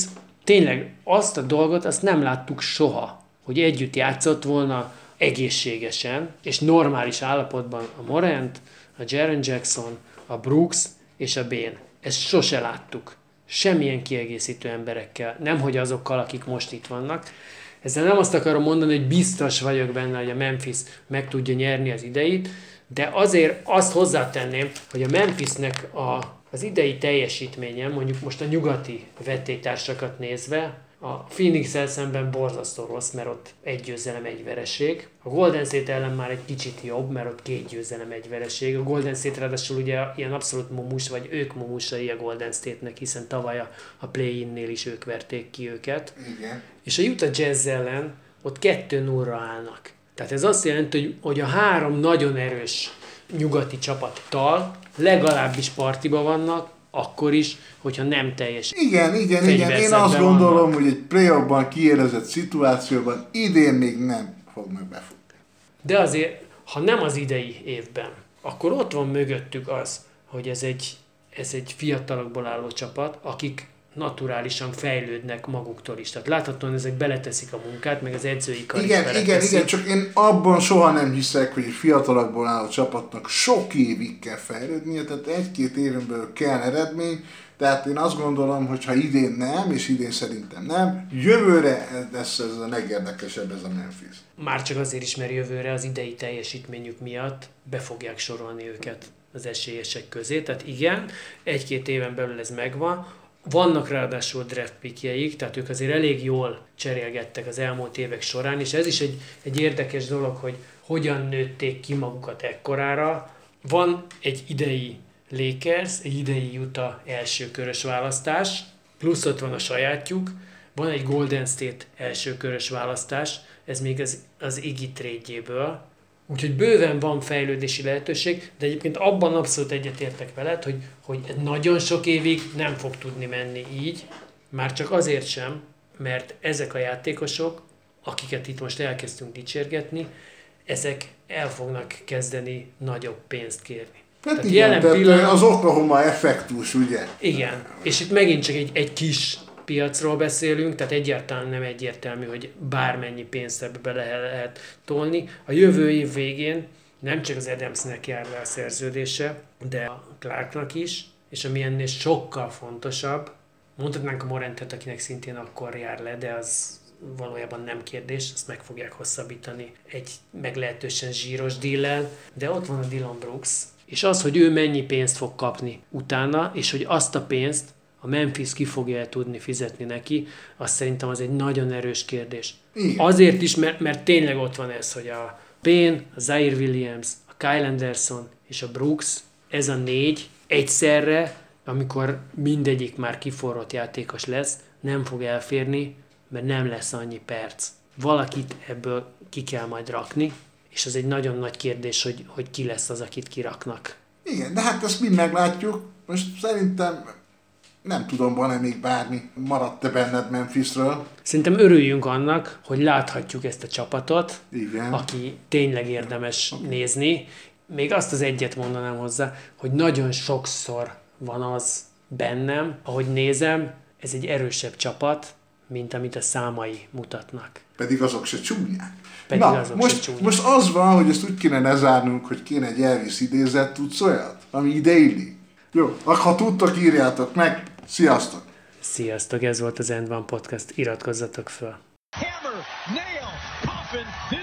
Tényleg azt a dolgot, azt nem láttuk soha, hogy együtt játszott volna egészségesen és normális állapotban a Morant, a Jaren Jackson, a Brooks és a Bane. Ezt sose láttuk. Semmilyen kiegészítő emberekkel, nemhogy azokkal, akik most itt vannak. Ezzel nem azt akarom mondani, hogy biztos vagyok benne, hogy a Memphis meg tudja nyerni az ideit, de azért azt hozzátenném, hogy a Memphisnek a, az idei teljesítménye, mondjuk most a nyugati vetétársakat nézve, a phoenix szemben borzasztó rossz, mert ott egy győzelem, egy vereség. A Golden State ellen már egy kicsit jobb, mert ott két győzelem, egy vereség. A Golden State ráadásul ugye ilyen abszolút mumus, vagy ők mumusai a Golden State-nek, hiszen tavaly a, a play-innél is ők verték ki őket. Igen. És a Utah Jazz ellen ott 2 0 állnak. Tehát ez azt jelenti, hogy, hogy a három nagyon erős nyugati csapattal legalábbis partiba vannak, akkor is, hogyha nem teljes. Igen, igen, igen. Én azt gondolom, vannak. hogy egy play kiélezett szituációban idén még nem fognak befutni. De azért, ha nem az idei évben, akkor ott van mögöttük az, hogy ez egy, ez egy fiatalokból álló csapat, akik naturálisan fejlődnek maguktól is. Tehát láthatóan ezek beleteszik a munkát, meg az edzői kar is Igen, igen, igen, csak én abban soha nem hiszek, hogy egy fiatalokból álló csapatnak sok évig kell fejlődnie, tehát egy-két éven belül kell eredmény, tehát én azt gondolom, hogy ha idén nem, és idén szerintem nem, jövőre lesz ez a legérdekesebb ez a Memphis. Már csak azért is, mert jövőre az idei teljesítményük miatt be fogják sorolni őket az esélyesek közé. Tehát igen, egy-két éven belül ez megvan. Vannak ráadásul draft pickjeik, tehát ők azért elég jól cserélgettek az elmúlt évek során, és ez is egy, egy érdekes dolog, hogy hogyan nőtték ki magukat ekkorára. Van egy idei Lakers, egy idei Utah első körös választás, plusz ott van a sajátjuk, van egy Golden State első körös választás, ez még az, az Iggy trade Úgyhogy bőven van fejlődési lehetőség, de egyébként abban abszolút egyetértek veled, hogy, hogy nagyon sok évig nem fog tudni menni így, már csak azért sem, mert ezek a játékosok, akiket itt most elkezdtünk dicsérgetni, ezek el fognak kezdeni nagyobb pénzt kérni. Hát igen, tehát pillanat- az Oklahoma effektus, ugye? igen, és itt megint csak egy, egy kis piacról beszélünk, tehát egyáltalán nem egyértelmű, hogy bármennyi pénzt ebbe lehet tolni. A jövő év végén nem csak az Adamsnek jár le a szerződése, de a Clarknak is, és ami ennél sokkal fontosabb, mondhatnánk a Morentet, akinek szintén akkor jár le, de az valójában nem kérdés, azt meg fogják hosszabbítani egy meglehetősen zsíros díllel, de ott van a Dylan Brooks, és az, hogy ő mennyi pénzt fog kapni utána, és hogy azt a pénzt a Memphis ki fogja tudni fizetni neki, azt szerintem az egy nagyon erős kérdés. Igen. Azért is, mert, mert tényleg ott van ez, hogy a Payne, a Zaire Williams, a Kyle Anderson és a Brooks, ez a négy egyszerre, amikor mindegyik már kiforrott játékos lesz, nem fog elférni, mert nem lesz annyi perc. Valakit ebből ki kell majd rakni, és az egy nagyon nagy kérdés, hogy, hogy ki lesz az, akit kiraknak. Igen, de hát ezt mind meglátjuk. Most szerintem nem tudom, van-e még bármi maradt-e benned Memphisről. Szerintem örüljünk annak, hogy láthatjuk ezt a csapatot, Igen. aki tényleg érdemes nézni. Még azt az egyet mondanám hozzá, hogy nagyon sokszor van az bennem, ahogy nézem, ez egy erősebb csapat, mint amit a számai mutatnak. Pedig azok se csúnyák. Pedig Na, azok se most, csúnyák. most az van, hogy ezt úgy kéne lezárnunk, hogy kéne egy Elvis idézet, tudsz olyat? Ami ide illik. Jó, akkor ha tudtok, írjátok meg. Sziasztok! Sziasztok, ez volt az End One Podcast, iratkozzatok föl! Hammer, nail, coffin.